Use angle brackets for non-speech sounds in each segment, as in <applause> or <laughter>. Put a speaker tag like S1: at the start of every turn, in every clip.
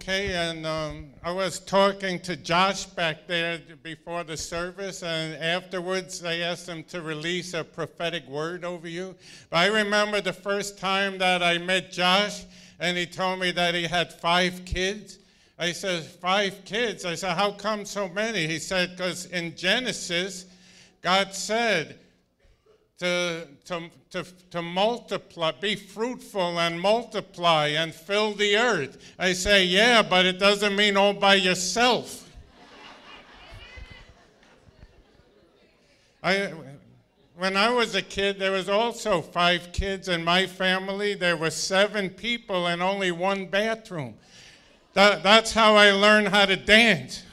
S1: Okay, and um, I was talking to Josh back there before the service, and afterwards I asked him to release a prophetic word over you. But I remember the first time that I met Josh, and he told me that he had five kids. I said, Five kids? I said, How come so many? He said, Because in Genesis, God said, to, to, to, to multiply, be fruitful and multiply and fill the earth. I say, yeah, but it doesn't mean all by yourself. I, when I was a kid, there was also five kids in my family. There were seven people and only one bathroom. That, that's how I learned how to dance.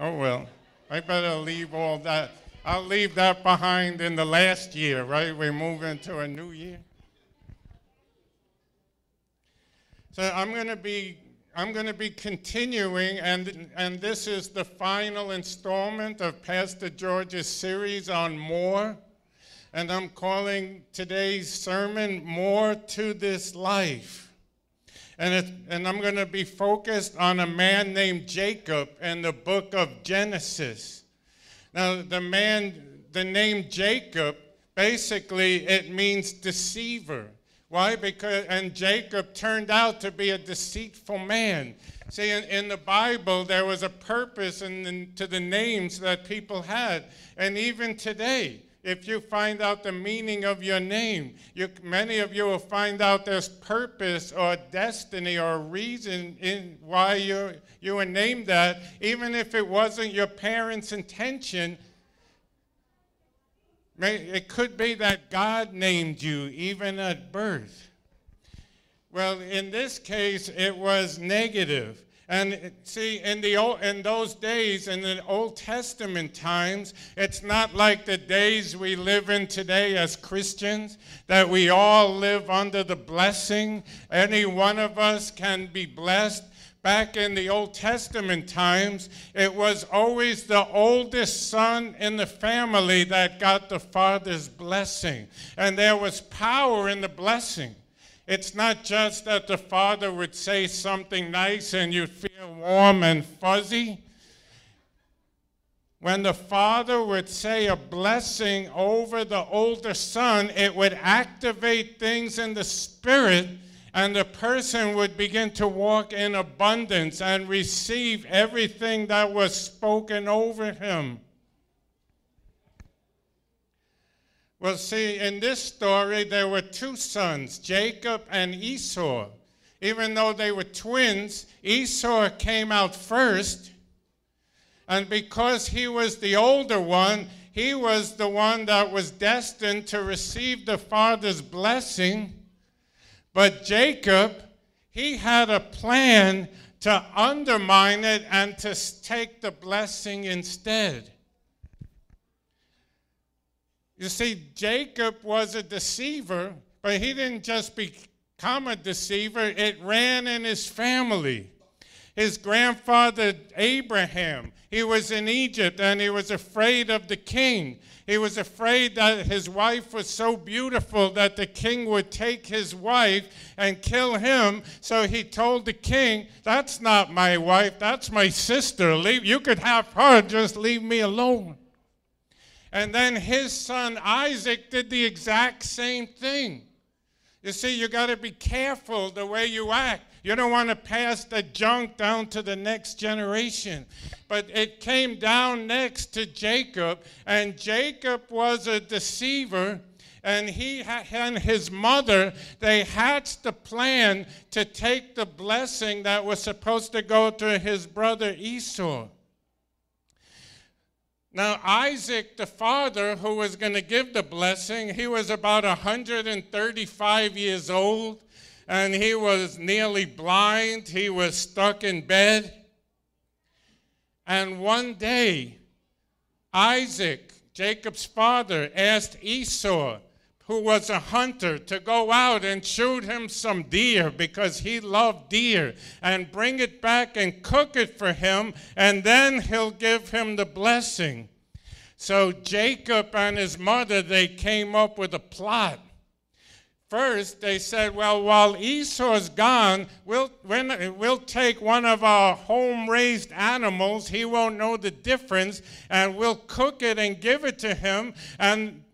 S1: oh, well, I better leave all that. I'll leave that behind in the last year, right? We move into a new year. So I'm going to be I'm going to be continuing, and, and this is the final installment of Pastor George's series on more. And I'm calling today's sermon More to This Life. And, it, and I'm going to be focused on a man named Jacob in the book of Genesis. Now, the man, the name Jacob, basically it means deceiver. Why? Because, and Jacob turned out to be a deceitful man. See, in, in the Bible, there was a purpose in, to the names that people had. And even today, if you find out the meaning of your name, you, many of you will find out there's purpose or destiny or reason in why you, you were named that, even if it wasn't your parents' intention. It could be that God named you even at birth. Well, in this case, it was negative. And uh, see, in, the old, in those days, in the Old Testament times, it's not like the days we live in today as Christians, that we all live under the blessing. Any one of us can be blessed. Back in the Old Testament times, it was always the oldest son in the family that got the father's blessing. And there was power in the blessing. It's not just that the father would say something nice and you'd feel warm and fuzzy. When the father would say a blessing over the older son, it would activate things in the spirit, and the person would begin to walk in abundance and receive everything that was spoken over him. Well, see, in this story, there were two sons, Jacob and Esau. Even though they were twins, Esau came out first. And because he was the older one, he was the one that was destined to receive the father's blessing. But Jacob, he had a plan to undermine it and to take the blessing instead. You see, Jacob was a deceiver, but he didn't just become a deceiver, it ran in his family. His grandfather, Abraham, he was in Egypt and he was afraid of the king. He was afraid that his wife was so beautiful that the king would take his wife and kill him. So he told the king, That's not my wife, that's my sister. Leave, you could have her, just leave me alone. And then his son Isaac did the exact same thing. You see, you got to be careful the way you act. You don't want to pass the junk down to the next generation. But it came down next to Jacob, and Jacob was a deceiver. And he and his mother, they hatched the plan to take the blessing that was supposed to go to his brother Esau. Now, Isaac, the father who was going to give the blessing, he was about 135 years old and he was nearly blind. He was stuck in bed. And one day, Isaac, Jacob's father, asked Esau, who was a hunter, to go out and shoot him some deer because he loved deer and bring it back and cook it for him, and then he'll give him the blessing. So Jacob and his mother, they came up with a plot. First, they said, well, while Esau's gone, we'll, we'll take one of our home raised animals. He won't know the difference, and we'll cook it and give it to him. And,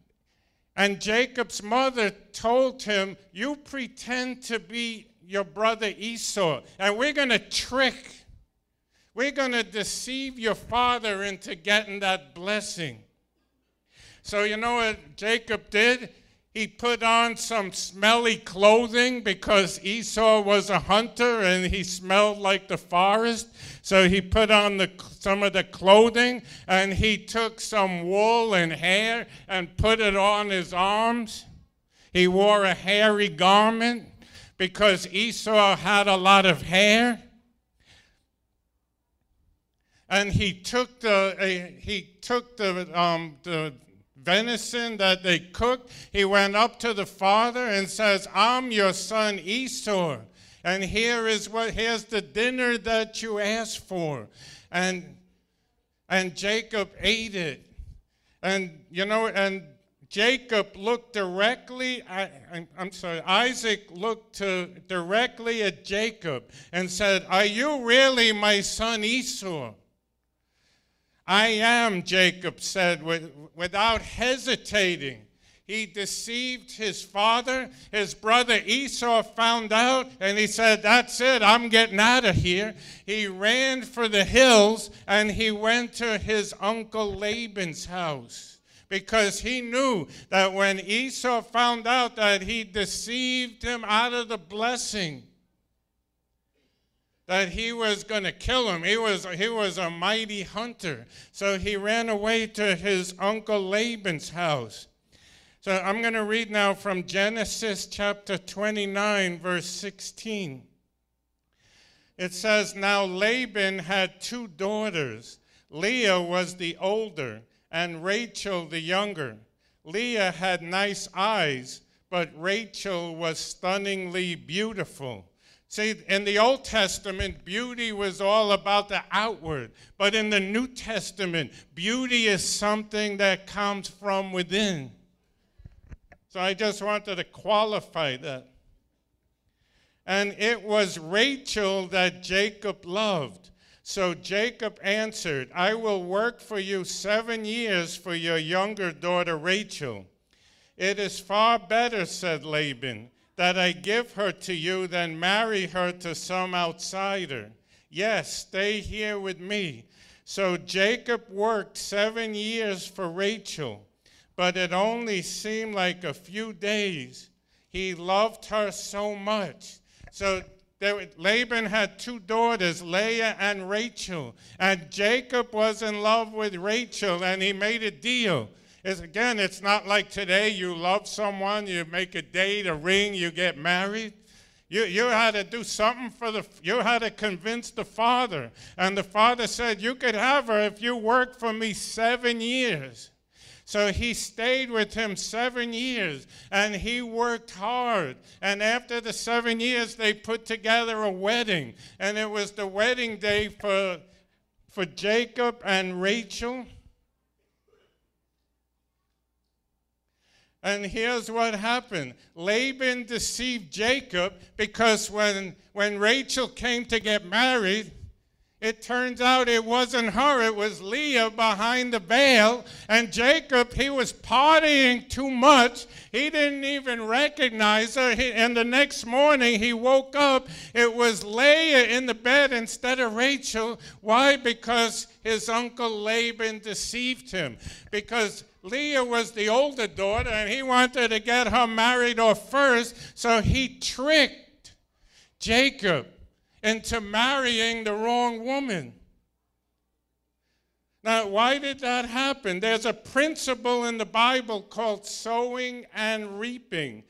S1: and Jacob's mother told him, You pretend to be your brother Esau, and we're going to trick, we're going to deceive your father into getting that blessing. So, you know what Jacob did? He put on some smelly clothing because Esau was a hunter and he smelled like the forest. So he put on the, some of the clothing and he took some wool and hair and put it on his arms. He wore a hairy garment because Esau had a lot of hair. And he took the, uh, he took the, um, the venison that they cooked, he went up to the father and says, I'm your son Esau. And here is what here's the dinner that you asked for. And and Jacob ate it. And you know, and Jacob looked directly, I, am sorry, Isaac looked to, directly at Jacob and said, Are you really my son Esau? I am, Jacob said without hesitating. He deceived his father. His brother Esau found out and he said, That's it, I'm getting out of here. He ran for the hills and he went to his uncle Laban's house because he knew that when Esau found out that he deceived him out of the blessing, that he was going to kill him. He was, he was a mighty hunter. So he ran away to his uncle Laban's house. So I'm going to read now from Genesis chapter 29, verse 16. It says, Now Laban had two daughters. Leah was the older, and Rachel the younger. Leah had nice eyes, but Rachel was stunningly beautiful. See, in the Old Testament, beauty was all about the outward. But in the New Testament, beauty is something that comes from within. So I just wanted to qualify that. And it was Rachel that Jacob loved. So Jacob answered, I will work for you seven years for your younger daughter Rachel. It is far better, said Laban that I give her to you than marry her to some outsider. Yes, stay here with me. So Jacob worked seven years for Rachel, but it only seemed like a few days. He loved her so much. So there, Laban had two daughters, Leah and Rachel. And Jacob was in love with Rachel, and he made a deal is again, it's not like today you love someone, you make a date, a ring, you get married. You, you had to do something for the, you had to convince the father. And the father said, You could have her if you work for me seven years. So he stayed with him seven years and he worked hard. And after the seven years, they put together a wedding. And it was the wedding day for, for Jacob and Rachel. And here's what happened Laban deceived Jacob because when, when Rachel came to get married, it turns out it wasn't her, it was Leah behind the veil. And Jacob, he was partying too much. He didn't even recognize her. He, and the next morning he woke up, it was Leah in the bed instead of Rachel. Why? Because his uncle Laban deceived him. Because Leah was the older daughter and he wanted to get her married off first, so he tricked Jacob into marrying the wrong woman. Now, why did that happen? There's a principle in the Bible called sowing and reaping.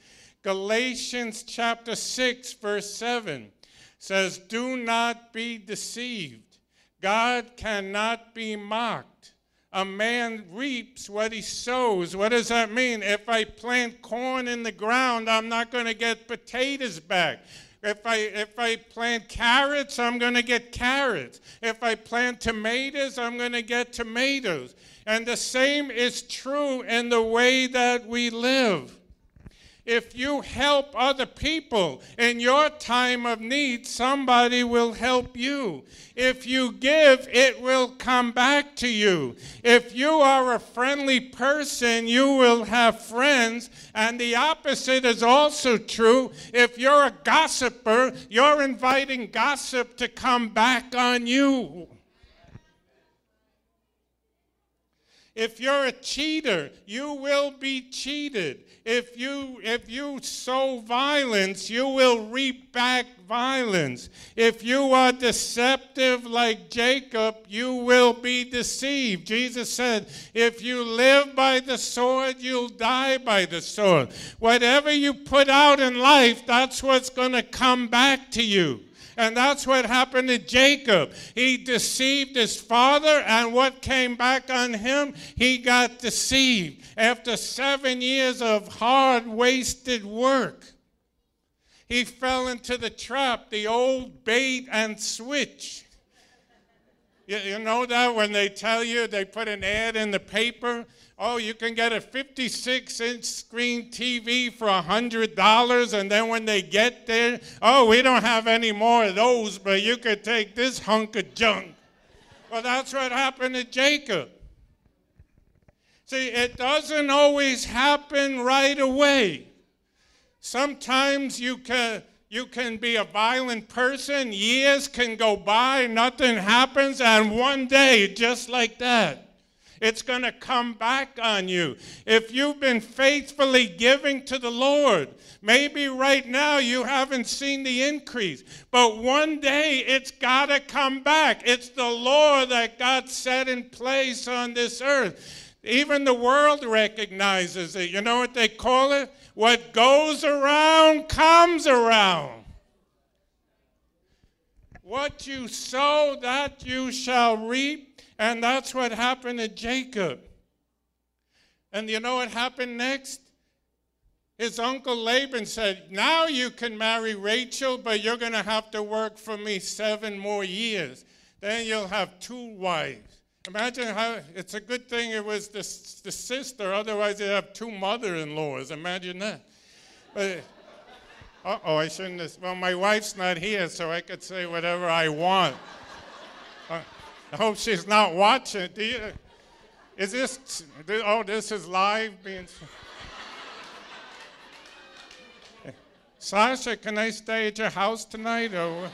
S1: Galatians chapter 6, verse 7 says, Do not be deceived. God cannot be mocked. A man reaps what he sows. What does that mean? If I plant corn in the ground, I'm not going to get potatoes back. If I, if I plant carrots, I'm going to get carrots. If I plant tomatoes, I'm going to get tomatoes. And the same is true in the way that we live. If you help other people in your time of need, somebody will help you. If you give, it will come back to you. If you are a friendly person, you will have friends. And the opposite is also true. If you're a gossiper, you're inviting gossip to come back on you. If you're a cheater, you will be cheated. If you if you sow violence, you will reap back violence. If you are deceptive like Jacob, you will be deceived. Jesus said, if you live by the sword, you'll die by the sword. Whatever you put out in life, that's what's going to come back to you. And that's what happened to Jacob. He deceived his father, and what came back on him? He got deceived after seven years of hard, wasted work. He fell into the trap, the old bait and switch. You, know that when they tell you, they put an ad in the paper oh, you can get a 56 inch screen TV for $100. And then when they get there, oh, we don't have any more of those, but you could take this hunk of junk. Well, that's what happened to Jacob. See, it doesn't always happen right away. Sometimes you can. You can be a violent person, years can go by, nothing happens, and one day, just like that, it's going to come back on you. If you've been faithfully giving to the Lord, maybe right now you haven't seen the increase, but one day it's got to come back. It's the law that God set in place on this earth. Even the world recognizes it. You know what they call it? What goes around comes around. What you sow, that you shall reap. And that's what happened to Jacob. And you know what happened next? His uncle Laban said, Now you can marry Rachel, but you're going to have to work for me seven more years. Then you'll have two wives. Imagine how it's a good thing it was the, the sister, otherwise, you'd have two mother in laws. Imagine that. Uh oh, I shouldn't have. Well, my wife's not here, so I could say whatever I want. Uh, I hope she's not watching. Do you, is this, oh, this is live being. Sasha, can I stay at your house tonight? Or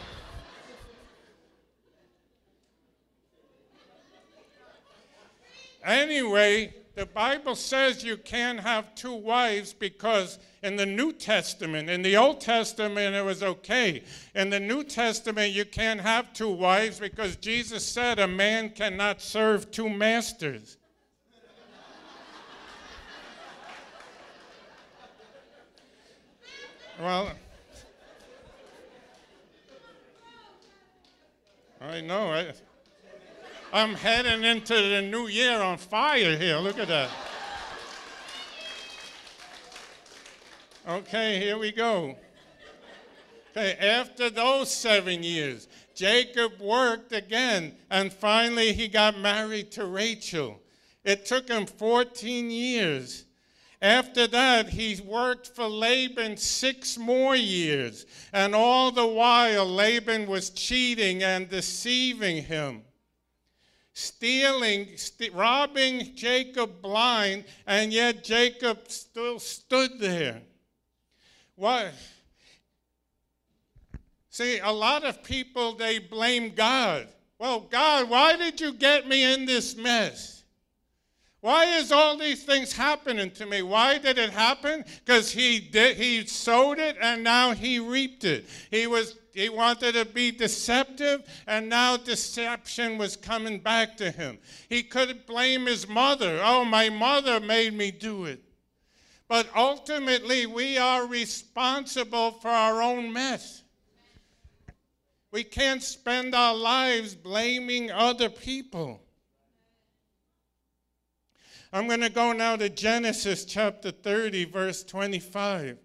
S1: Anyway, the Bible says you can't have two wives because in the New Testament, in the Old Testament, it was okay. In the New Testament, you can't have two wives because Jesus said a man cannot serve two masters. well, I know. I, I'm heading into the new year on fire here. Look at that. Okay, here we go. Okay, after those seven years, Jacob worked again, and finally he got married to Rachel. It took him 14 years. After that, he worked for Laban six more years, and all the while, Laban was cheating and deceiving him stealing, st- robbing Jacob blind, and yet Jacob still stood there. What? See, a lot of people, they blame God. Well, God, why did you get me in this mess? Why is all these things happening to me? Why did it happen? Because he did he sowed it and now he reaped it. He was he wanted to be deceptive, and now deception was coming back to him. He could blame his mother. Oh, my mother made me do it. But ultimately, we are responsible for our own mess. We can't spend our lives blaming other people. I'm going to go now to Genesis chapter 30, verse 25.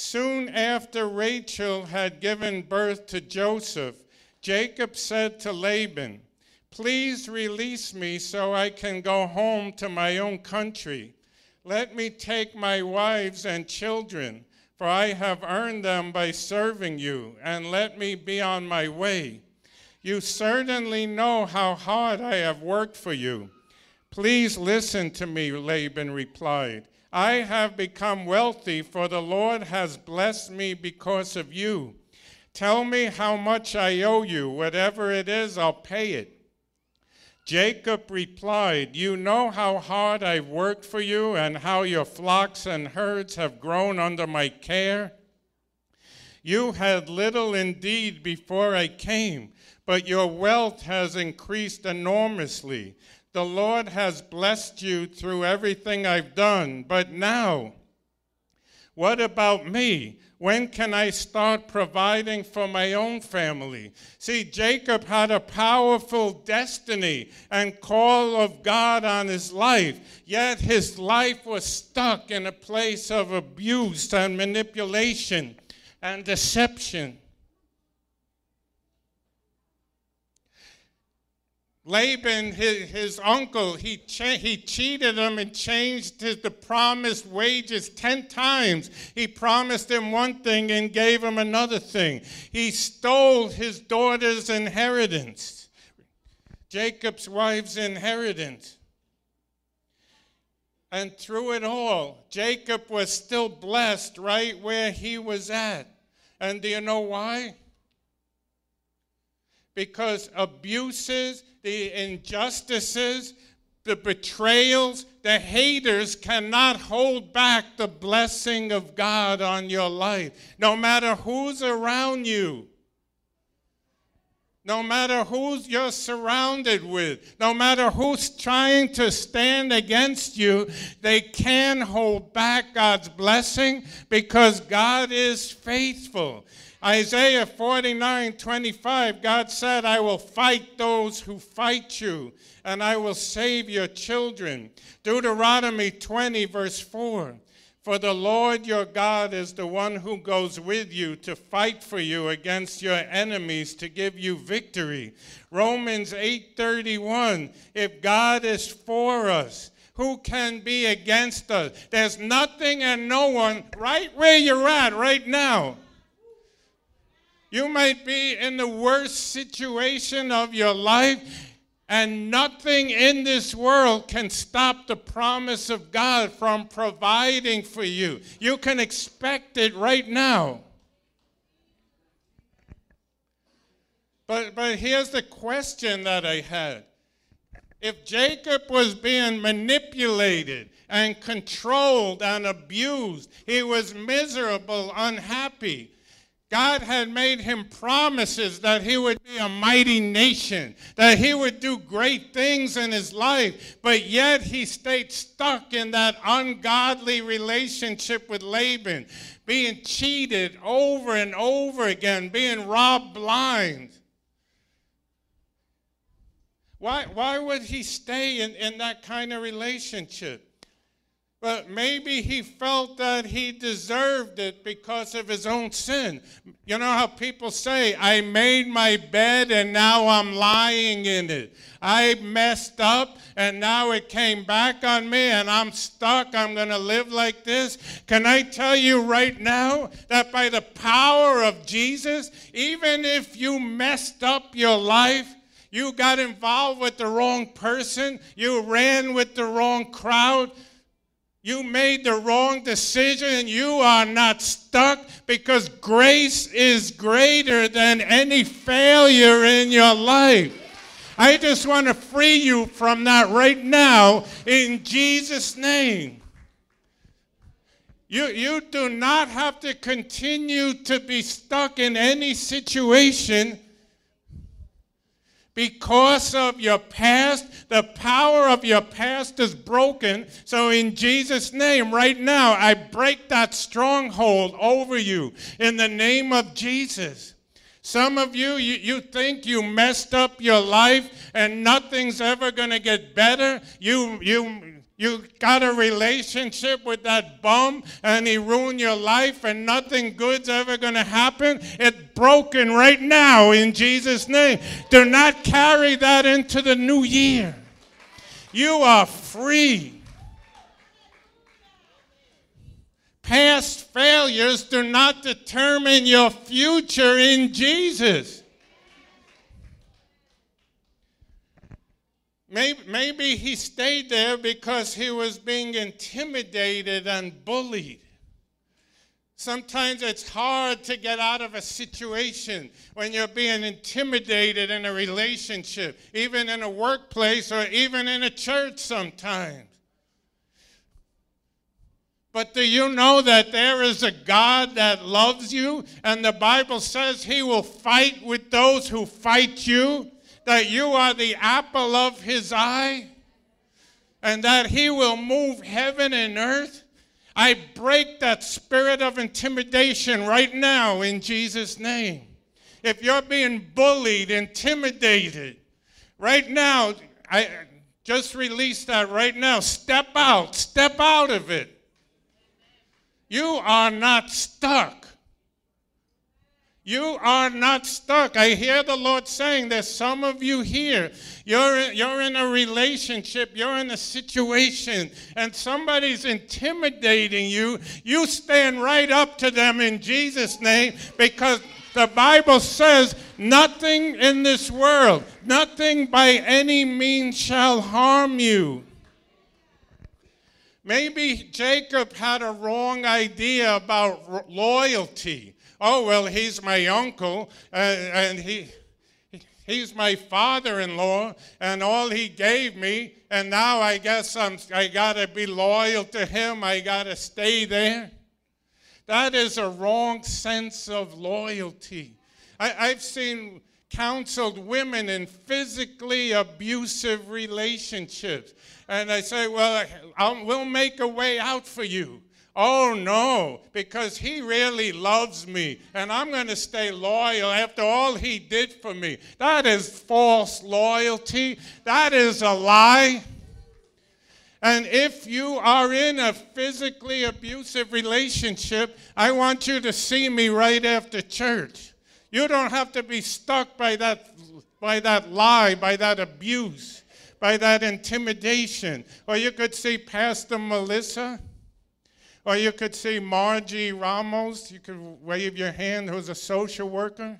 S1: Soon after Rachel had given birth to Joseph, Jacob said to Laban, Please release me so I can go home to my own country. Let me take my wives and children, for I have earned them by serving you, and let me be on my way. You certainly know how hard I have worked for you. Please listen to me, Laban replied. I have become wealthy, for the Lord has blessed me because of you. Tell me how much I owe you. Whatever it is, I'll pay it. Jacob replied, You know how hard I've worked for you and how your flocks and herds have grown under my care. You had little indeed before I came, but your wealth has increased enormously. The Lord has blessed you through everything I've done. But now, what about me? When can I start providing for my own family? See, Jacob had a powerful destiny and call of God on his life, yet his life was stuck in a place of abuse and manipulation and deception. Laban, his, his uncle, he, he cheated him and changed his, the promised wages 10 times. He promised him one thing and gave him another thing. He stole his daughter's inheritance, Jacob's wife's inheritance. And through it all, Jacob was still blessed right where he was at. And do you know why? Because abuses the injustices, the betrayals, the haters cannot hold back the blessing of God on your life. No matter who's around you, no matter who you're surrounded with, no matter who's trying to stand against you, they can hold back God's blessing because God is faithful. Isaiah 49 25, God said, I will fight those who fight you, and I will save your children. Deuteronomy 20, verse 4. For the Lord your God is the one who goes with you to fight for you against your enemies to give you victory. Romans 8:31 If God is for us, who can be against us? There's nothing and no one right where you're at right now. You might be in the worst situation of your life, and nothing in this world can stop the promise of God from providing for you. You can expect it right now. But, but here's the question that I had. If Jacob was being manipulated and controlled and abused, he was miserable, unhappy. God had made him promises that he would be a mighty nation, that he would do great things in his life, but yet he stayed stuck in that ungodly relationship with Laban, being cheated over and over again, being robbed blind. Why, why would he stay in, in that kind of relationship? But maybe he felt that he deserved it because of his own sin. You know how people say, I made my bed and now I'm lying in it. I messed up and now it came back on me and I'm stuck. I'm going to live like this. Can I tell you right now that by the power of Jesus, even if you messed up your life, you got involved with the wrong person, you ran with the wrong crowd, you made the wrong decision. and You are not stuck because grace is greater than any failure in your life. I just want to free you from that right now in Jesus' name. You, you do not have to continue to be stuck in any situation because of your past. The power of your past is broken. So, in Jesus' name, right now, I break that stronghold over you in the name of Jesus. Some of you, you, you think you messed up your life and nothing's ever going to get better. You, you, you got a relationship with that bum and he ruined your life and nothing good's ever going to happen. It's broken right now in Jesus' name. Do not carry that into the new year. You are free. past failures do not determine your future in Jesus. Maybe, maybe he stayed there because he was being intimidated and bullied. Sometimes it's hard to get out of a situation when you're being intimidated in a relationship, even in a workplace or even in a church sometimes. But do you know that there is a God that loves you? And the Bible says he will fight with those who fight you that you are the apple of his eye and that he will move heaven and earth. I break that spirit of intimidation right now in Jesus' name. If you're being bullied, intimidated, right now, I just release that right now. Step out, step out of it. You are not stuck. You are not stuck. I hear the Lord saying there's some of you here. You're, you're in a relationship, you're in a situation, and somebody's intimidating you. You stand right up to them in Jesus' name because the Bible says nothing in this world, nothing by any means shall harm you. Maybe Jacob had a wrong idea about loyalty oh, well, he's my uncle, uh, and he, he's my father-in-law, and all he gave me, and now I guess I'm, I got to be loyal to him. I got to stay there. That is a wrong sense of loyalty. I, I've seen counseled women in physically abusive relationships. And I say, well, I'll, we'll make a way out for you. Oh no, because he really loves me and I'm going to stay loyal after all he did for me. That is false loyalty. That is a lie. And if you are in a physically abusive relationship, I want you to see me right after church. You don't have to be stuck by that, by that lie, by that abuse, by that intimidation. Or you could see Pastor Melissa or you could see Margie Ramos. You could wave your hand, who's a social worker.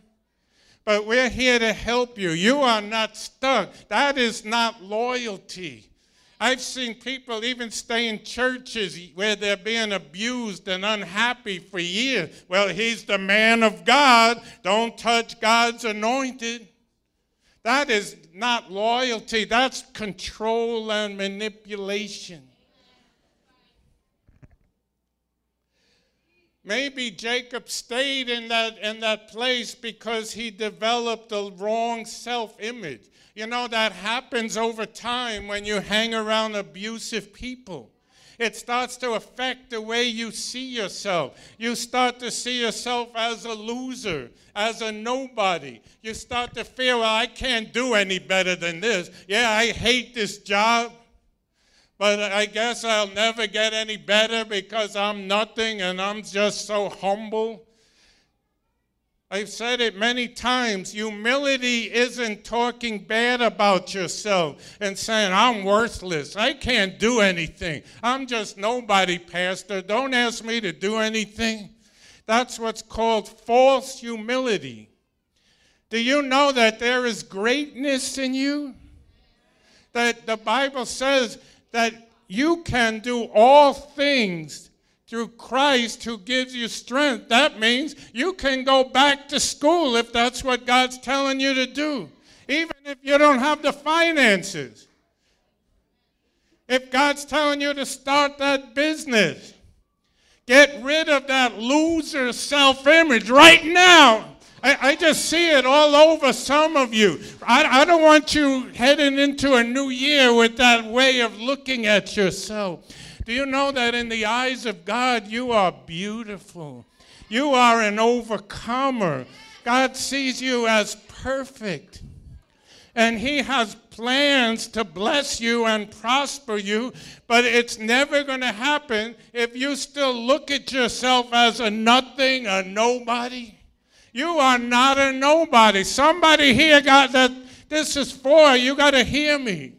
S1: But we're here to help you. You are not stuck. That is not loyalty. I've seen people even stay in churches where they're being abused and unhappy for years. Well, he's the man of God. Don't touch God's anointed. That is not loyalty, that's control and manipulation. Maybe Jacob stayed in that, in that place because he developed a wrong self image. You know, that happens over time when you hang around abusive people. It starts to affect the way you see yourself. You start to see yourself as a loser, as a nobody. You start to feel, well, I can't do any better than this. Yeah, I hate this job but I guess I'll never get any better because I'm nothing and I'm just so humble. I've said it many times humility isn't talking bad about yourself and saying, I'm worthless. I can't do anything. I'm just nobody, Pastor. Don't ask me to do anything. That's what's called false humility. Do you know that there is greatness in you? That the Bible says that you can do all things through Christ who gives you strength. That means you can go back to school if that's what God's telling you to do, even if you don't have the finances. If God's telling you to start that business, get rid of that loser self image right now I, I just see it all over some of you. I, I don't want you heading into a new year with that way of looking at yourself. Do you know that in the eyes of God, you are beautiful? You are an overcomer. God sees you as perfect. And He has plans to bless you and prosper you, but it's never going to happen if you still look at yourself as a nothing, a nobody. You are not a nobody. Somebody here got that this is for. You got to hear me.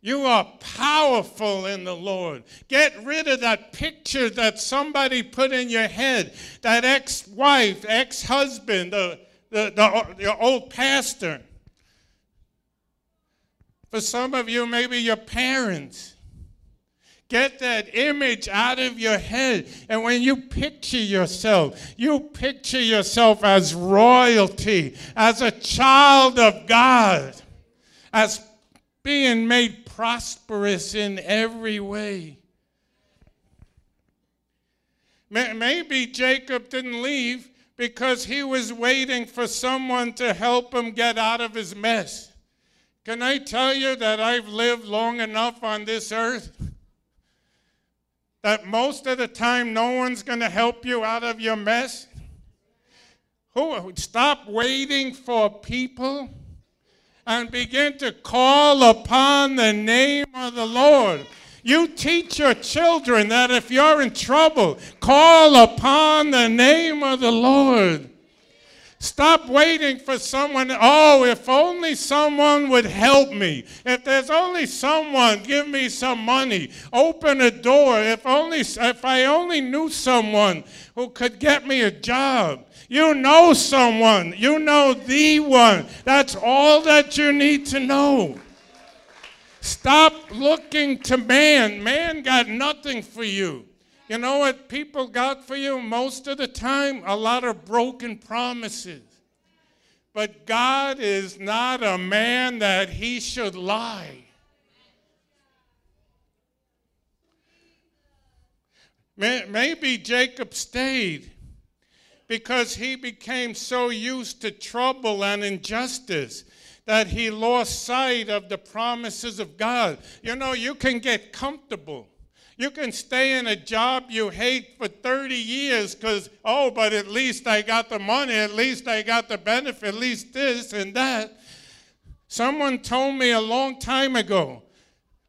S1: You are powerful in the Lord. Get rid of that picture that somebody put in your head, that ex wife, ex husband, the, the, the, the old pastor. For some of you, maybe your parents. Get that image out of your head. And when you picture yourself, you picture yourself as royalty, as a child of God, as being made prosperous in every way. Maybe Jacob didn't leave because he was waiting for someone to help him get out of his mess. Can I tell you that I've lived long enough on this earth that most of the time no one's going to help you out of your mess? Who stop waiting for people and begin to call upon the name of the Lord. You teach your children that if you're in trouble, call upon the name of the Lord. Stop waiting for someone. Oh, if only someone would help me. If there's only someone, give me some money. Open a door. If only if I only knew someone who could get me a job. You know someone. You know the one. That's all that you need to know. Stop looking to man. Man got nothing for you. You know what people got for you most of the time? A lot of broken promises. But God is not a man that he should lie. Maybe Jacob stayed because he became so used to trouble and injustice that he lost sight of the promises of God. You know, you can get comfortable. You can stay in a job you hate for 30 years because, oh, but at least I got the money, at least I got the benefit, at least this and that. Someone told me a long time ago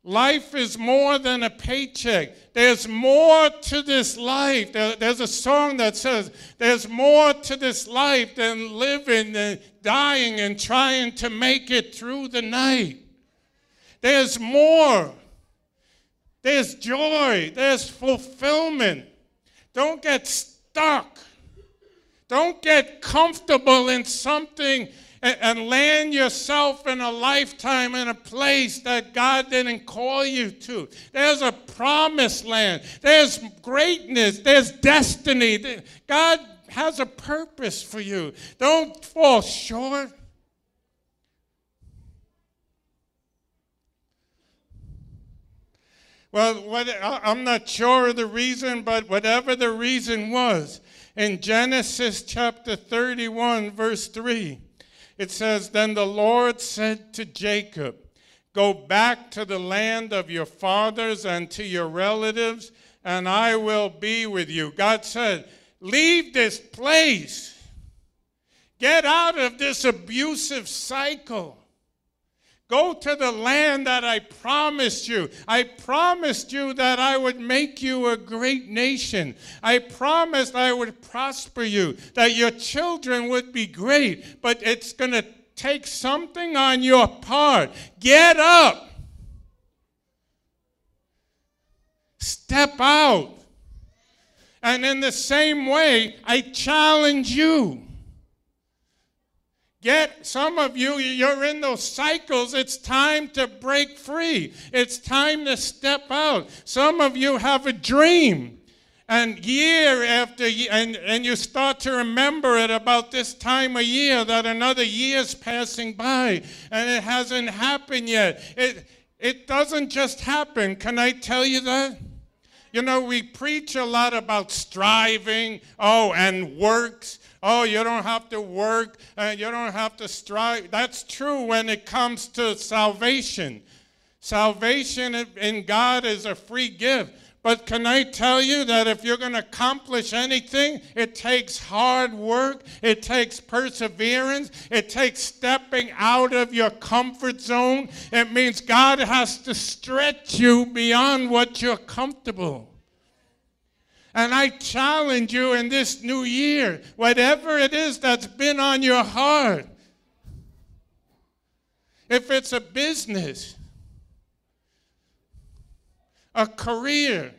S1: Life is more than a paycheck. There's more to this life. there's a song that says, There's more to this life than living and dying and trying to make it through the night. There's more. There's joy. There's fulfillment. Don't get stuck. Don't get comfortable in something and, and land yourself in a lifetime in a place that God didn't call you to. There's a promised land, there's greatness, there's destiny. God has a purpose for you. Don't fall short. Well, what, I'm not sure of the reason, but whatever the reason was, in Genesis chapter 31, verse 3, it says, Then the Lord said to Jacob, Go back to the land of your fathers and to your relatives, and I will be with you. God said, Leave this place. Get out of this abusive cycle. Go to the land that I promised you. I promised you that I would make you a great nation. I promised I would prosper you, that your children would be great. But it's going to take something on your part. Get up. Step out. And in the same way, I challenge you. Get some of you, you're in those cycles. It's time to break free. It's time to step out. Some of you have a dream. And year after year, and, and you start to remember it about this time of year that another year's passing by and it hasn't happened yet. It, it doesn't just happen. Can I tell you that? You know, we preach a lot about striving, oh, and works. Oh, you don't have to work and you don't have to strive. That's true when it comes to salvation. Salvation in God is a free gift. But can I tell you that if you're going to accomplish anything, it takes hard work, it takes perseverance, it takes stepping out of your comfort zone. It means God has to stretch you beyond what you're comfortable. And I challenge you in this new year, whatever it is that's been on your heart, if it's a business, a career,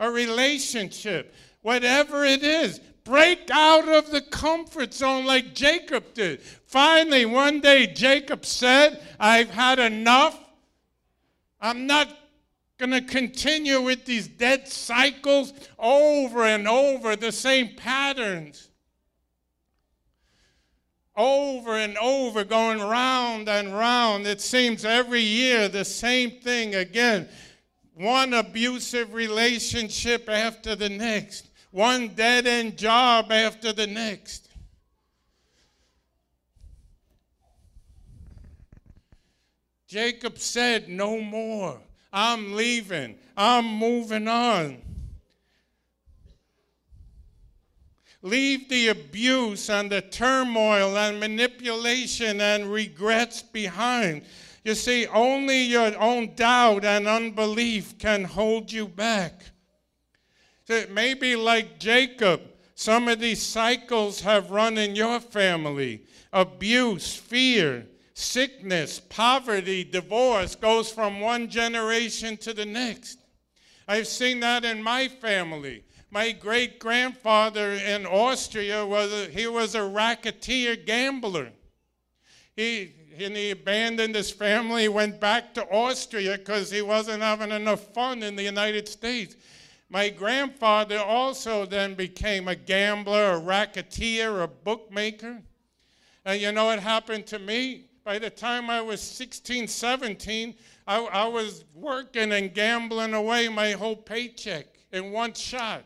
S1: a relationship, whatever it is. Break out of the comfort zone like Jacob did. Finally, one day, Jacob said, I've had enough. I'm not going to continue with these dead cycles over and over, the same patterns. Over and over, going round and round. It seems every year the same thing again. One abusive relationship after the next one dead end job after the next. Jacob said, No more. I'm leaving. I'm moving on. Leave the abuse and the turmoil and manipulation and regrets behind. You see, only your own doubt and unbelief can hold you back. Maybe like Jacob, some of these cycles have run in your family abuse, fear, sickness, poverty, divorce goes from one generation to the next. I've seen that in my family. My great grandfather in Austria was a, he was a racketeer gambler. He and he abandoned his family, went back to Austria because he wasn't having enough fun in the United States. My grandfather also then became a gambler, a racketeer, a bookmaker. And you know what happened to me? By the time I was 16, 17, I, I was working and gambling away my whole paycheck in one shot.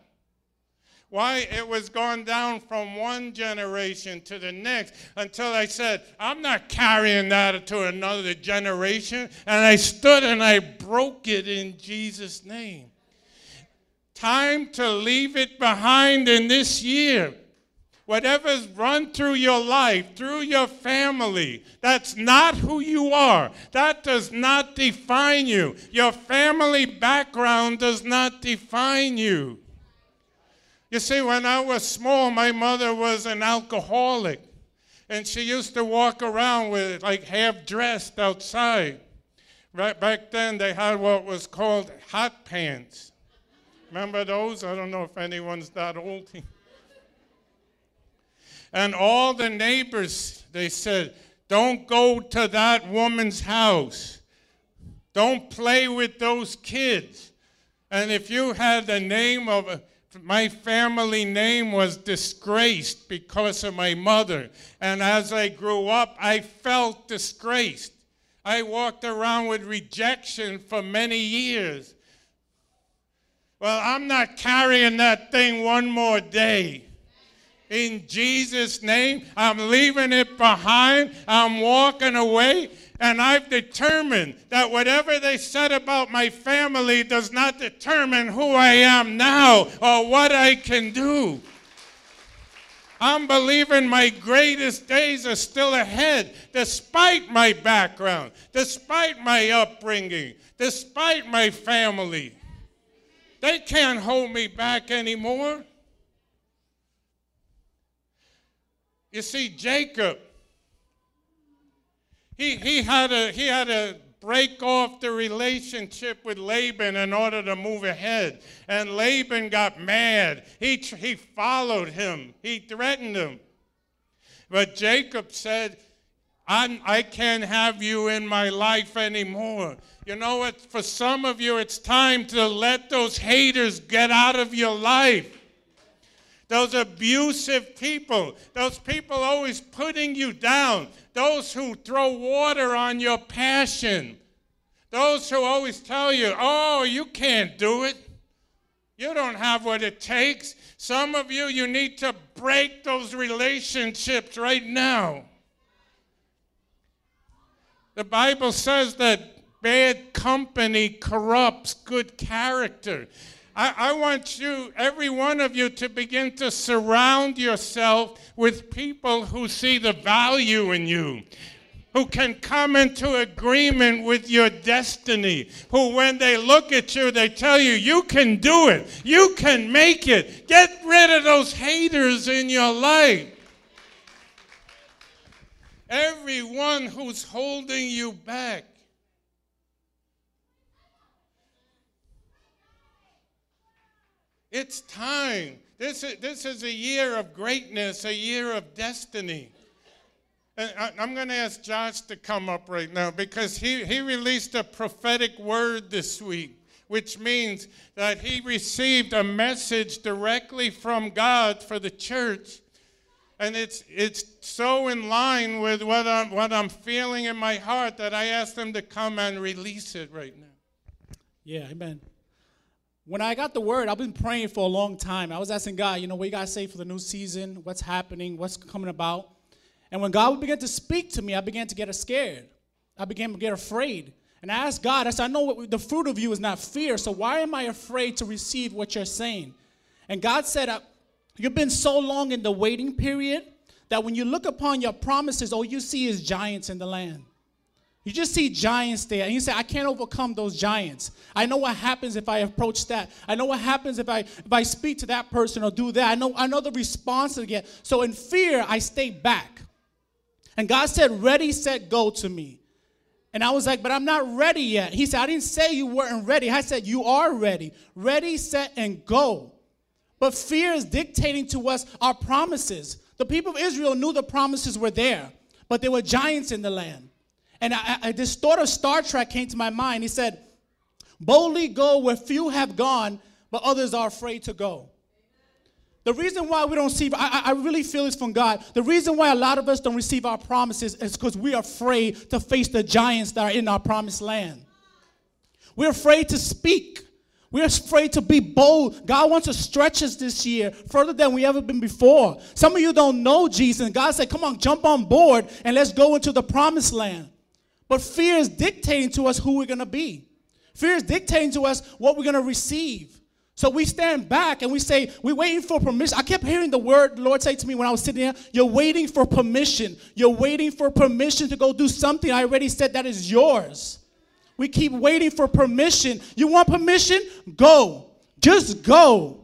S1: Why? It was going down from one generation to the next until I said, I'm not carrying that to another generation. And I stood and I broke it in Jesus' name. Time to leave it behind in this year. Whatever's run through your life, through your family, that's not who you are. That does not define you. Your family background does not define you. You see, when I was small, my mother was an alcoholic. And she used to walk around with like half dressed outside. Right back then, they had what was called hot pants. Remember those? I don't know if anyone's that old. <laughs> and all the neighbors, they said, don't go to that woman's house. Don't play with those kids. And if you had the name of my family name was disgraced because of my mother. And as I grew up, I felt disgraced. I walked around with rejection for many years. Well, I'm not carrying that thing one more day. In Jesus' name, I'm leaving it behind. I'm walking away. And I've determined that whatever they said about my family does not determine who I am now or what I can do. I'm believing my greatest days are still ahead, despite my background, despite my upbringing, despite my family. They can't hold me back anymore. You see, Jacob, he, he, had a, he had to break off the relationship with Laban in order to move ahead. And Laban got mad. He, he followed him, he threatened him. But Jacob said, I'm, I can't have you in my life anymore. You know what? For some of you, it's time to let those haters get out of your life. Those abusive people, those people always putting you down, those who throw water on your passion, those who always tell you, oh, you can't do it. You don't have what it takes. Some of you, you need to break those relationships right now. The Bible says that bad company corrupts good character. I, I, want you, every one of you, to begin to surround yourself with people who see the value in you, who can come into agreement with your destiny, who, when they look at you, they tell you, you can do it, you can make it. Get rid of those haters in your life. Everyone who's holding you back. It's time. This is, this is a year of greatness, a year of destiny. And I, I'm going to ask Josh to come up right now because he, he released a prophetic word this week which means that he received a message directly from God for the church. And it's, it's so in line with what I'm, what I'm feeling in my heart that I asked him to come and release it right now.
S2: Yeah, amen. When I got the word, I've been praying for a long time. I was asking God, you know, what you got to say for the new season? What's happening? What's coming about? And when God began to speak to me, I began to get scared. I began to get afraid. And I asked God, I said, I know what, the fruit of you is not fear, so why am I afraid to receive what you're saying? And God said, You've been so long in the waiting period that when you look upon your promises, all you see is giants in the land. You just see giants there, and you say, I can't overcome those giants. I know what happens if I approach that. I know what happens if I if I speak to that person or do that. I know I know the response to get. So in fear, I stay back. And God said, Ready, set, go to me. And I was like, but I'm not ready yet. He said, I didn't say you weren't ready. I said, you are ready. Ready, set, and go. But fear is dictating to us our promises. The people of Israel knew the promises were there, but there were giants in the land. And I, I, this thought of Star Trek came to my mind. He said, boldly go where few have gone, but others are afraid to go. The reason why we don't see, I, I really feel this from God. The reason why a lot of us don't receive our promises is because we're afraid to face the giants that are in our promised land. We're afraid to speak. We're afraid to be bold. God wants to stretch us this year further than we ever been before. Some of you don't know Jesus, God said, Come on, jump on board and let's go into the promised land. But fear is dictating to us who we're going to be, fear is dictating to us what we're going to receive. So we stand back and we say, we're waiting for permission. I kept hearing the word the Lord say to me when I was sitting there, you're waiting for permission. You're waiting for permission to go do something I already said that is yours. We keep waiting for permission. You want permission? Go. Just go.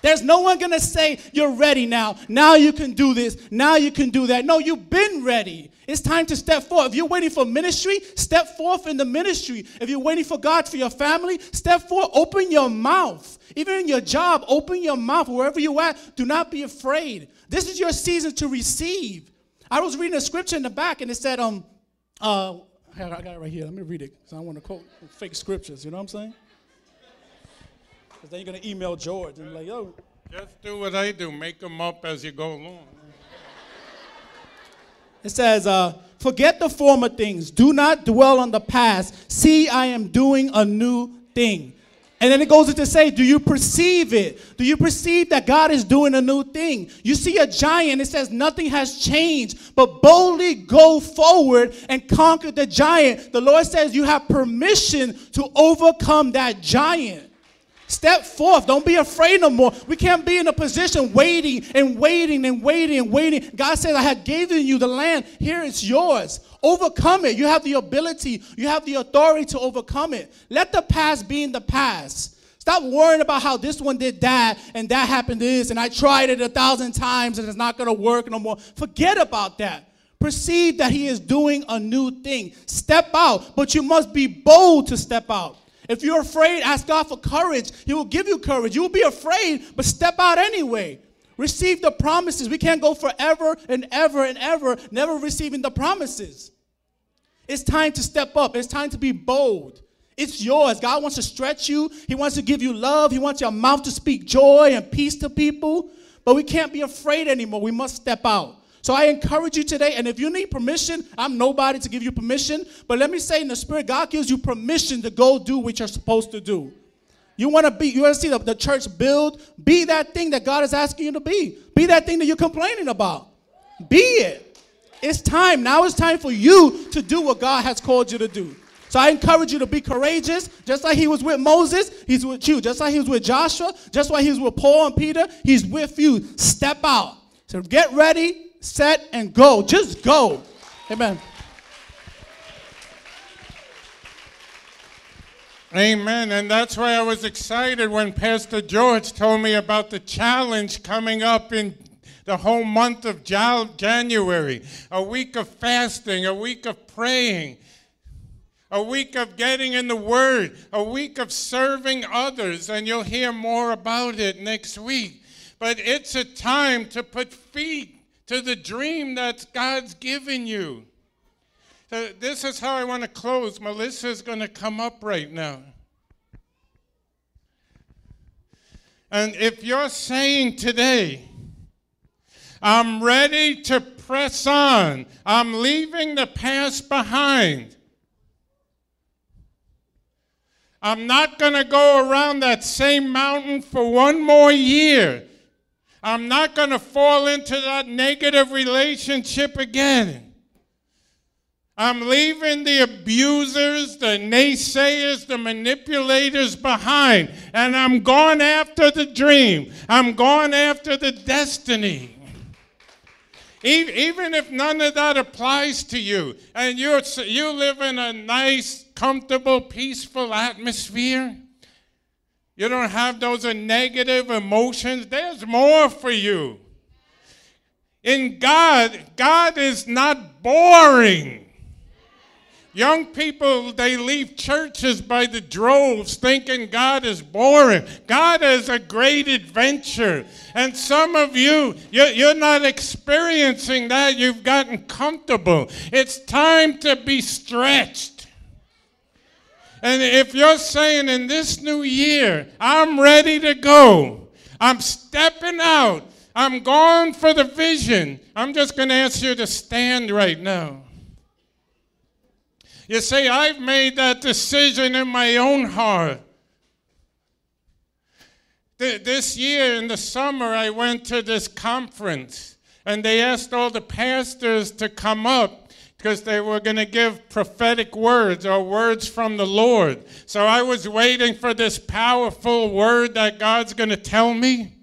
S2: There's no one going to say, You're ready now. Now you can do this. Now you can do that. No, you've been ready. It's time to step forth. If you're waiting for ministry, step forth in the ministry. If you're waiting for God for your family, step forth. Open your mouth. Even in your job, open your mouth. Wherever you're at, do not be afraid. This is your season to receive. I was reading a scripture in the back and it said, um, uh, I got it right here. Let me read it because I want to quote fake scriptures. You know what I'm saying? Because then you're going to email George and be like, yo.
S1: Just do what I do, make them up as you go along.
S2: It says, uh, Forget the former things, do not dwell on the past. See, I am doing a new thing. And then it goes into say, Do you perceive it? Do you perceive that God is doing a new thing? You see a giant, it says nothing has changed, but boldly go forward and conquer the giant. The Lord says you have permission to overcome that giant. Step forth. Don't be afraid no more. We can't be in a position waiting and waiting and waiting and waiting. God says, I have given you the land. Here it's yours. Overcome it. You have the ability, you have the authority to overcome it. Let the past be in the past. Stop worrying about how this one did that and that happened this and I tried it a thousand times and it's not going to work no more. Forget about that. Perceive that He is doing a new thing. Step out, but you must be bold to step out. If you're afraid, ask God for courage. He will give you courage. You will be afraid, but step out anyway. Receive the promises. We can't go forever and ever and ever never receiving the promises. It's time to step up. It's time to be bold. It's yours. God wants to stretch you. He wants to give you love. He wants your mouth to speak joy and peace to people. But we can't be afraid anymore. We must step out. So I encourage you today, and if you need permission, I'm nobody to give you permission. But let me say in the spirit, God gives you permission to go do what you're supposed to do. You want to be, you want to see the, the church build, be that thing that God is asking you to be. Be that thing that you're complaining about. Be it. It's time. Now it's time for you to do what God has called you to do. So I encourage you to be courageous, just like he was with Moses, he's with you. Just like he was with Joshua, just like he was with Paul and Peter, he's with you. Step out. So get ready, set, and go. Just go. Amen.
S1: Amen. And that's why I was excited when Pastor George told me about the challenge coming up in the whole month of January a week of fasting, a week of praying. a week of getting in the Word, a week of serving others, and you'll hear more about it next week. But it's a time to put feet to the dream that God's given you. So this is how I want to close. Melissa's going to come up right now. And if you're saying today, I'm ready to press on, I'm leaving the past behind. I'm not going to go around that same mountain for one more year. I'm not going to fall into that negative relationship again. I'm leaving the abusers, the naysayers, the manipulators behind, and I'm going after the dream. I'm going after the destiny. Even if none of that applies to you, and you you live in a nice, comfortable, peaceful atmosphere, you don't have those negative emotions, there's more for you. In God, God is not boring. Young people, they leave churches by the droves thinking God is boring. God is a great adventure. And some of you, you're not experiencing that. You've gotten comfortable. It's time to be stretched. And if you're saying in this new year, I'm ready to go, I'm stepping out, I'm going for the vision, I'm just going to ask you to stand right now. You say, I've made that decision in my own heart. This year in the summer, I went to this conference and they asked all the pastors to come up because they were going to give prophetic words or words from the Lord. So I was waiting for this powerful word that God's going to tell me.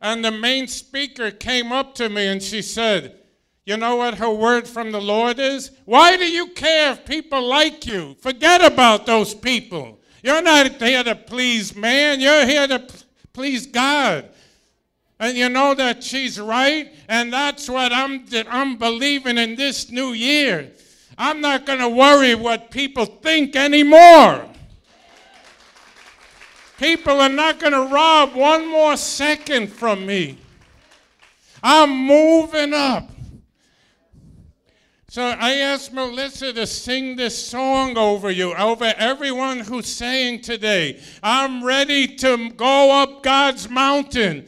S1: And the main speaker came up to me and she said, you know what her word from the Lord is? Why do you care if people like you? Forget about those people. You're not here to please man, you're here to please God. And you know that she's right, and that's what I'm, I'm believing in this new year. I'm not going to worry what people think anymore. People are not going to rob one more second from me. I'm moving up. So I asked Melissa to sing this song over you, over everyone who's saying today, I'm ready to go up God's mountain.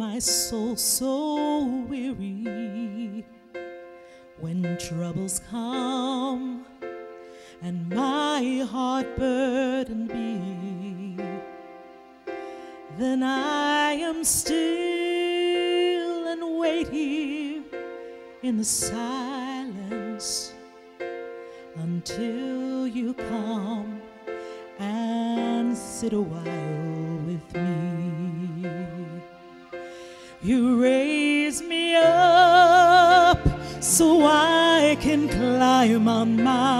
S3: My soul so weary when troubles come and my heart burdened be then I am still and wait here in the silence until you come and sit a while with me. So I can climb on mountains.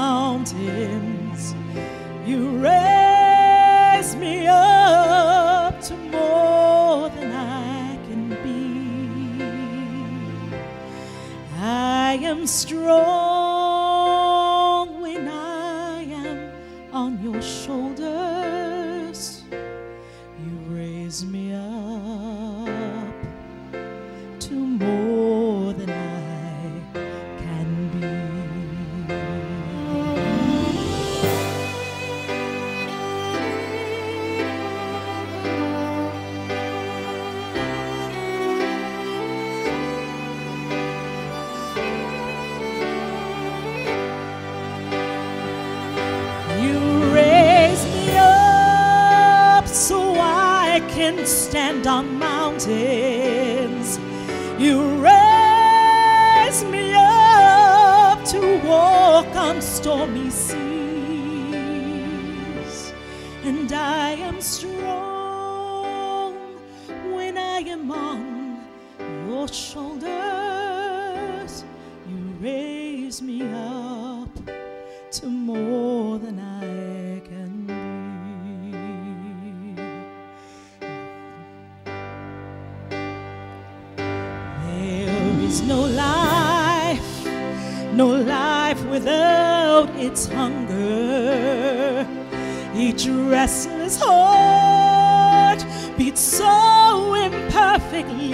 S3: Beats so imperfectly.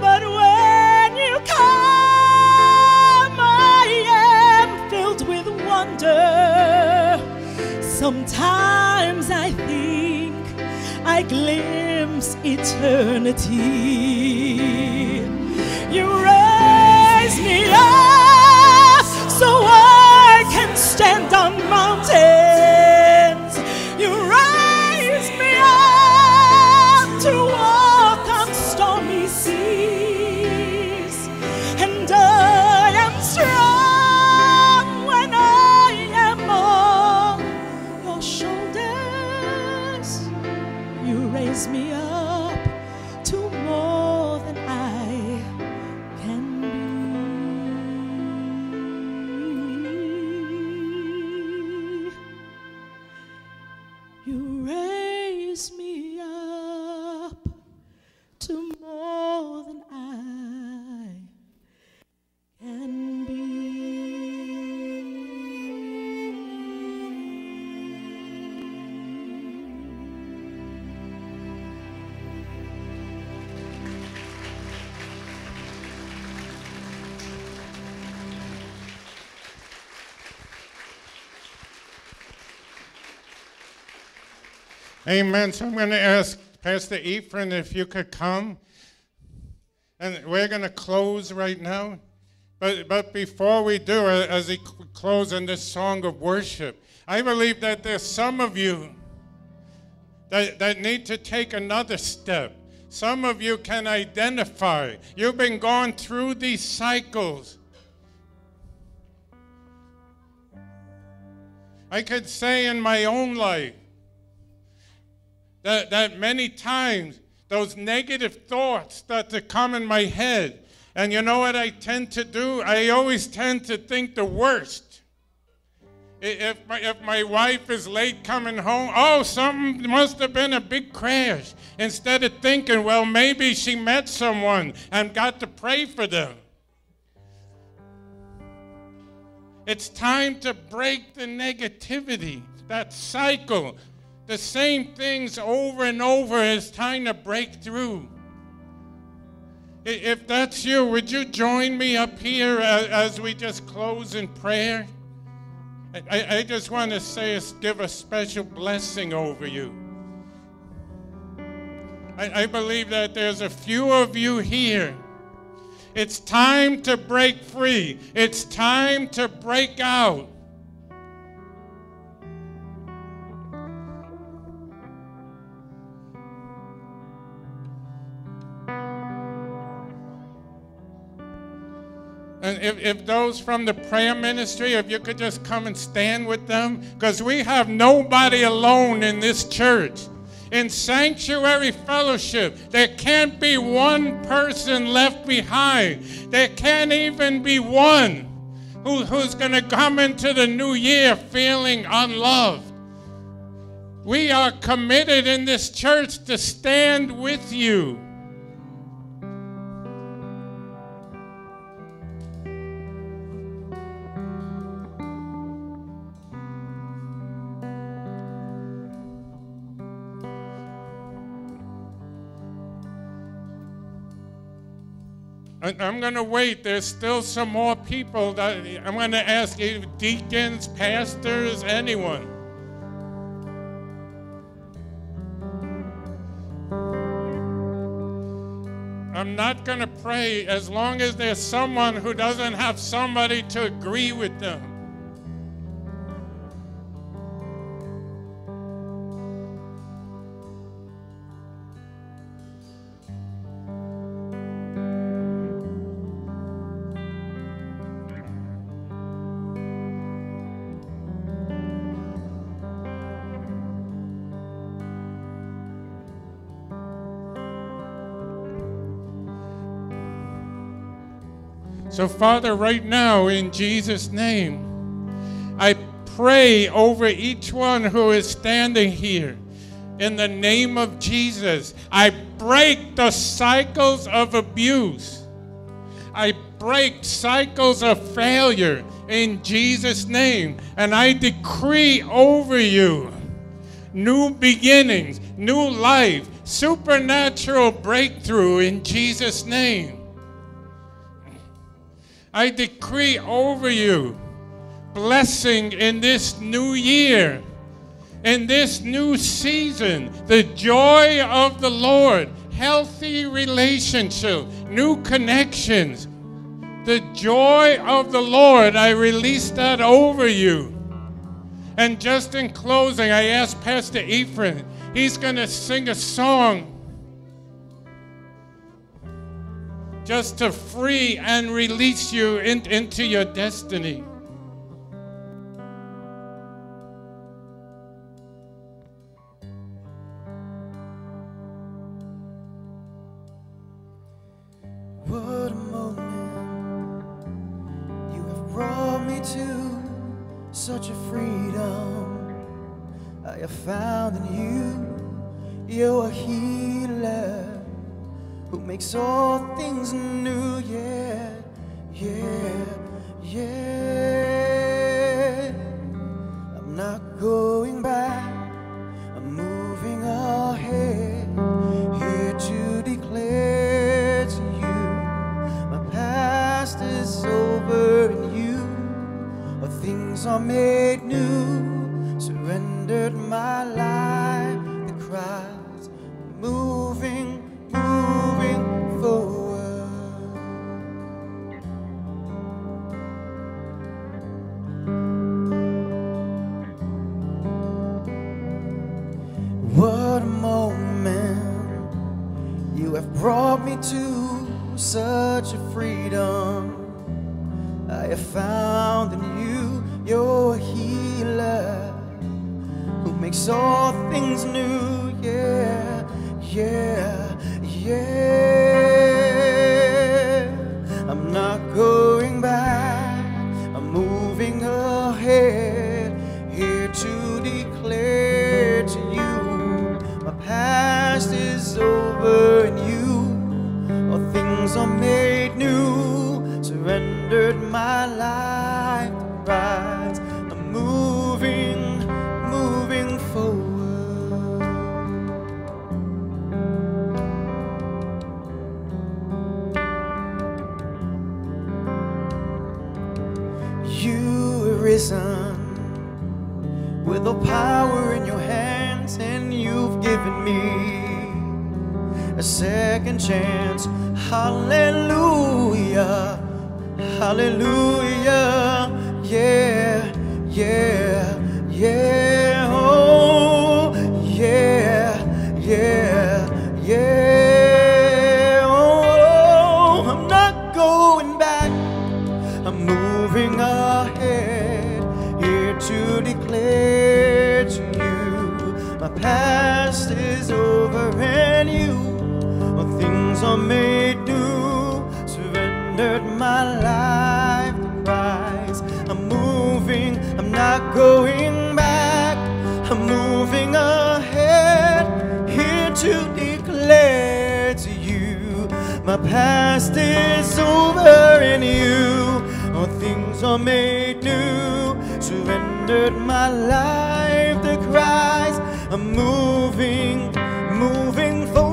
S3: But when you come, I am filled with wonder. Sometimes I think I glimpse eternity. You raise me up so I can stand on mountains.
S1: Amen. So I'm going to ask Pastor Ephraim if you could come. And we're going to close right now. But, but before we do, uh, as we cl- close in this song of worship, I believe that there's some of you that, that need to take another step. Some of you can identify. You've been going through these cycles. I could say in my own life that, that many times those negative thoughts start to come in my head. And you know what I tend to do? I always tend to think the worst. If my, if my wife is late coming home, oh, something must have been a big crash. Instead of thinking, well, maybe she met someone and got to pray for them. It's time to break the negativity, that cycle. The same things over and over. It's time to break through. If that's you, would you join me up here uh, as we just close in prayer? I- I, I just want to say, give a special blessing over you. I, I believe that there's a few of you here. It's time to break free. It's time to break out. If, if those from the prayer ministry, if you could just come and stand with them, because we have nobody alone in this church. In sanctuary fellowship, there can't be one person left behind. There can't even be one who, who's going to come into the new year feeling unloved. We are committed in this church to stand with you. I'm going to wait. There's still some more people that I'm going to ask you deacons, pastors, anyone. I'm not going to pray as long as there's someone who doesn't have somebody to agree with them. Father, right now, in Jesus' name, I pray over each one who is standing here. In the name of Jesus, I break the cycles of abuse. I break cycles of failure in Jesus' name. And I decree over you new beginnings, new life, supernatural breakthrough in Jesus' name. I decree over you blessing in this new year, in this new season, the joy of the Lord, healthy relationship, new connections. The joy of the Lord, I release that over you. And just in closing, I asked Pastor Ephraim, he's going to sing a song just to free and release you in, into your destiny.
S4: What a moment you have brought me to such a freedom I have found in you. You're a healer makes all things new. Yeah, yeah, yeah. I'm not going back. I'm moving ahead here to declare to you my past is over in you. All things are made you are risen. With all power in your hands, and you've given me a second chance. Hallelujah, hallelujah, yeah, yeah, yeah, made new. Surrendered my life to Christ. I'm moving, I'm not going back. I'm moving ahead here to declare to you my past is over in you. All things are made new. Surrendered my life to Christ. I'm moving, moving forward.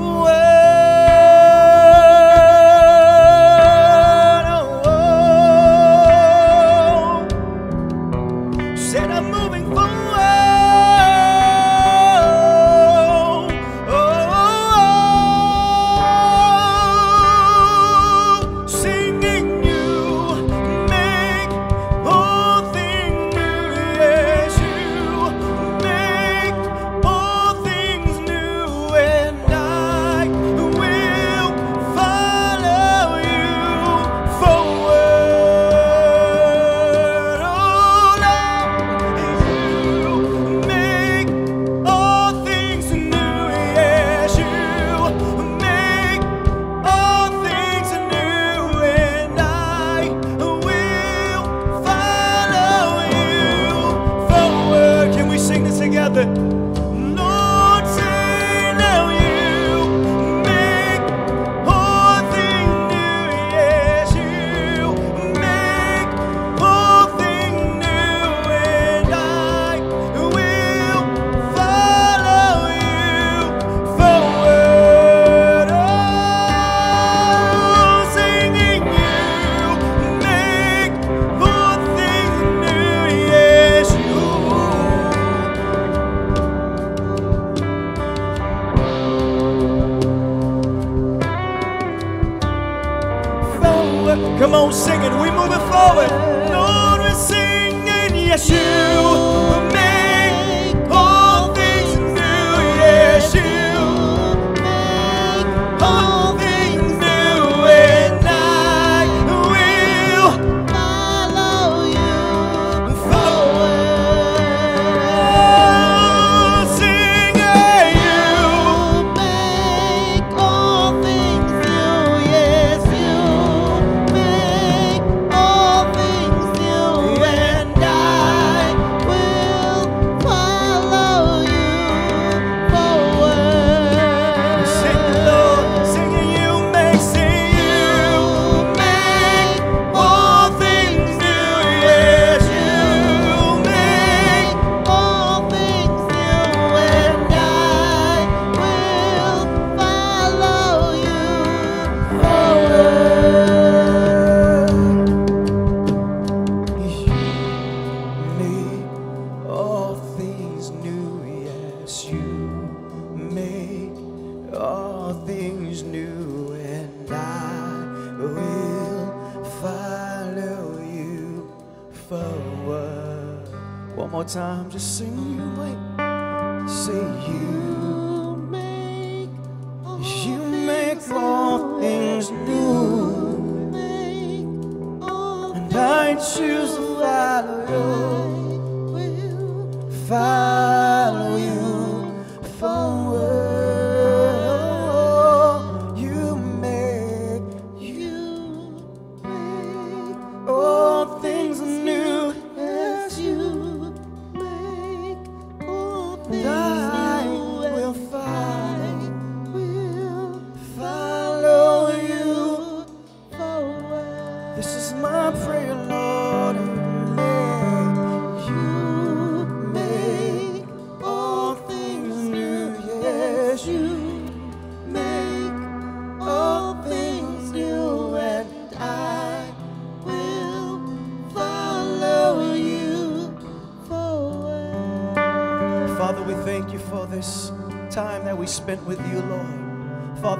S4: Time, just sing you make,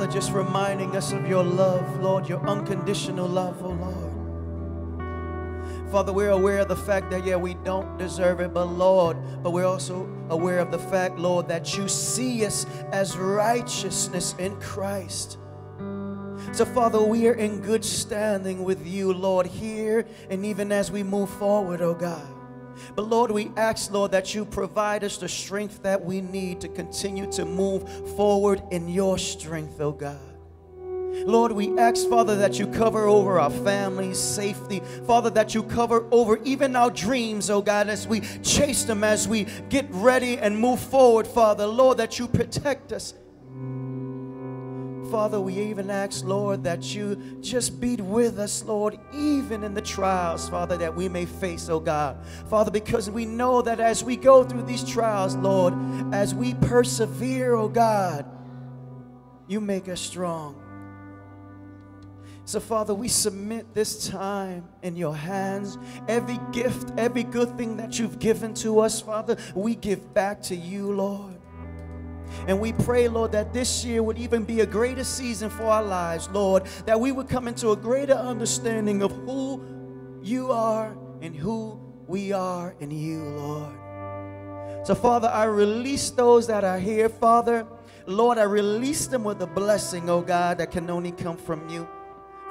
S4: Father, just reminding us of your love, Lord, your unconditional love, oh Lord. Father, we're aware of the fact that, yeah, we don't deserve it, but Lord, but we're also aware of the fact, Lord, that you see us as righteousness in Christ. So, Father, we are in good standing with you, Lord, here and even as we move forward, oh God. But Lord, we ask, Lord, that you provide us the strength that we need to continue to move forward in your strength, oh God. Lord, we ask, Father, that you cover over our families' safety. Father, that you cover over even our dreams, oh God, as we chase them, as we get ready and move forward, Father. Lord, that you protect us. Father, we even ask, Lord, that you just be with us, Lord, even in the trials, Father, that we may face, oh God. Father, because we know that as we go through these trials, Lord, as we persevere, oh God, you make us strong. So, Father, we submit this time in your hands. Every gift, every good thing that you've given to us, Father, we give back to you, Lord. And we pray, Lord, that this year would even be a greater season for our lives, Lord, that we would come into a greater understanding of who you are and who we are in you, Lord. So, Father, I release those that are here, Father. Lord, I release them with a blessing, oh God, that can only come from you.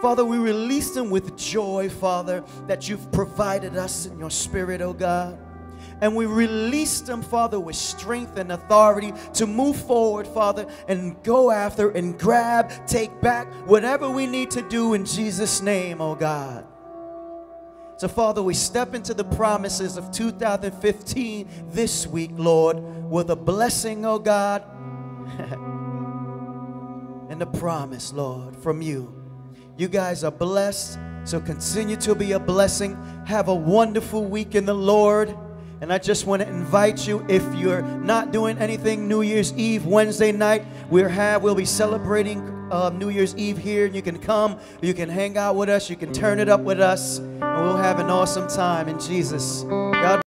S4: Father, we release them with joy, Father, that you've provided us in your spirit, oh God. And we release them, Father, with strength and authority to move forward, Father, and go after and grab, take back whatever we need to do in Jesus' name, oh God. So, Father, we step into the promises of 2015 this week, Lord, with a blessing, oh God, <laughs> and a promise, Lord, from you. You guys are blessed, so continue to be a blessing. Have a wonderful week in the Lord. And I just want to invite you, if you're not doing anything New Year's Eve, Wednesday night, we'll have, we'll be celebrating uh, New Year's Eve here. And you can come, you can hang out with us, you can turn it up with us, and we'll have an awesome time in Jesus. God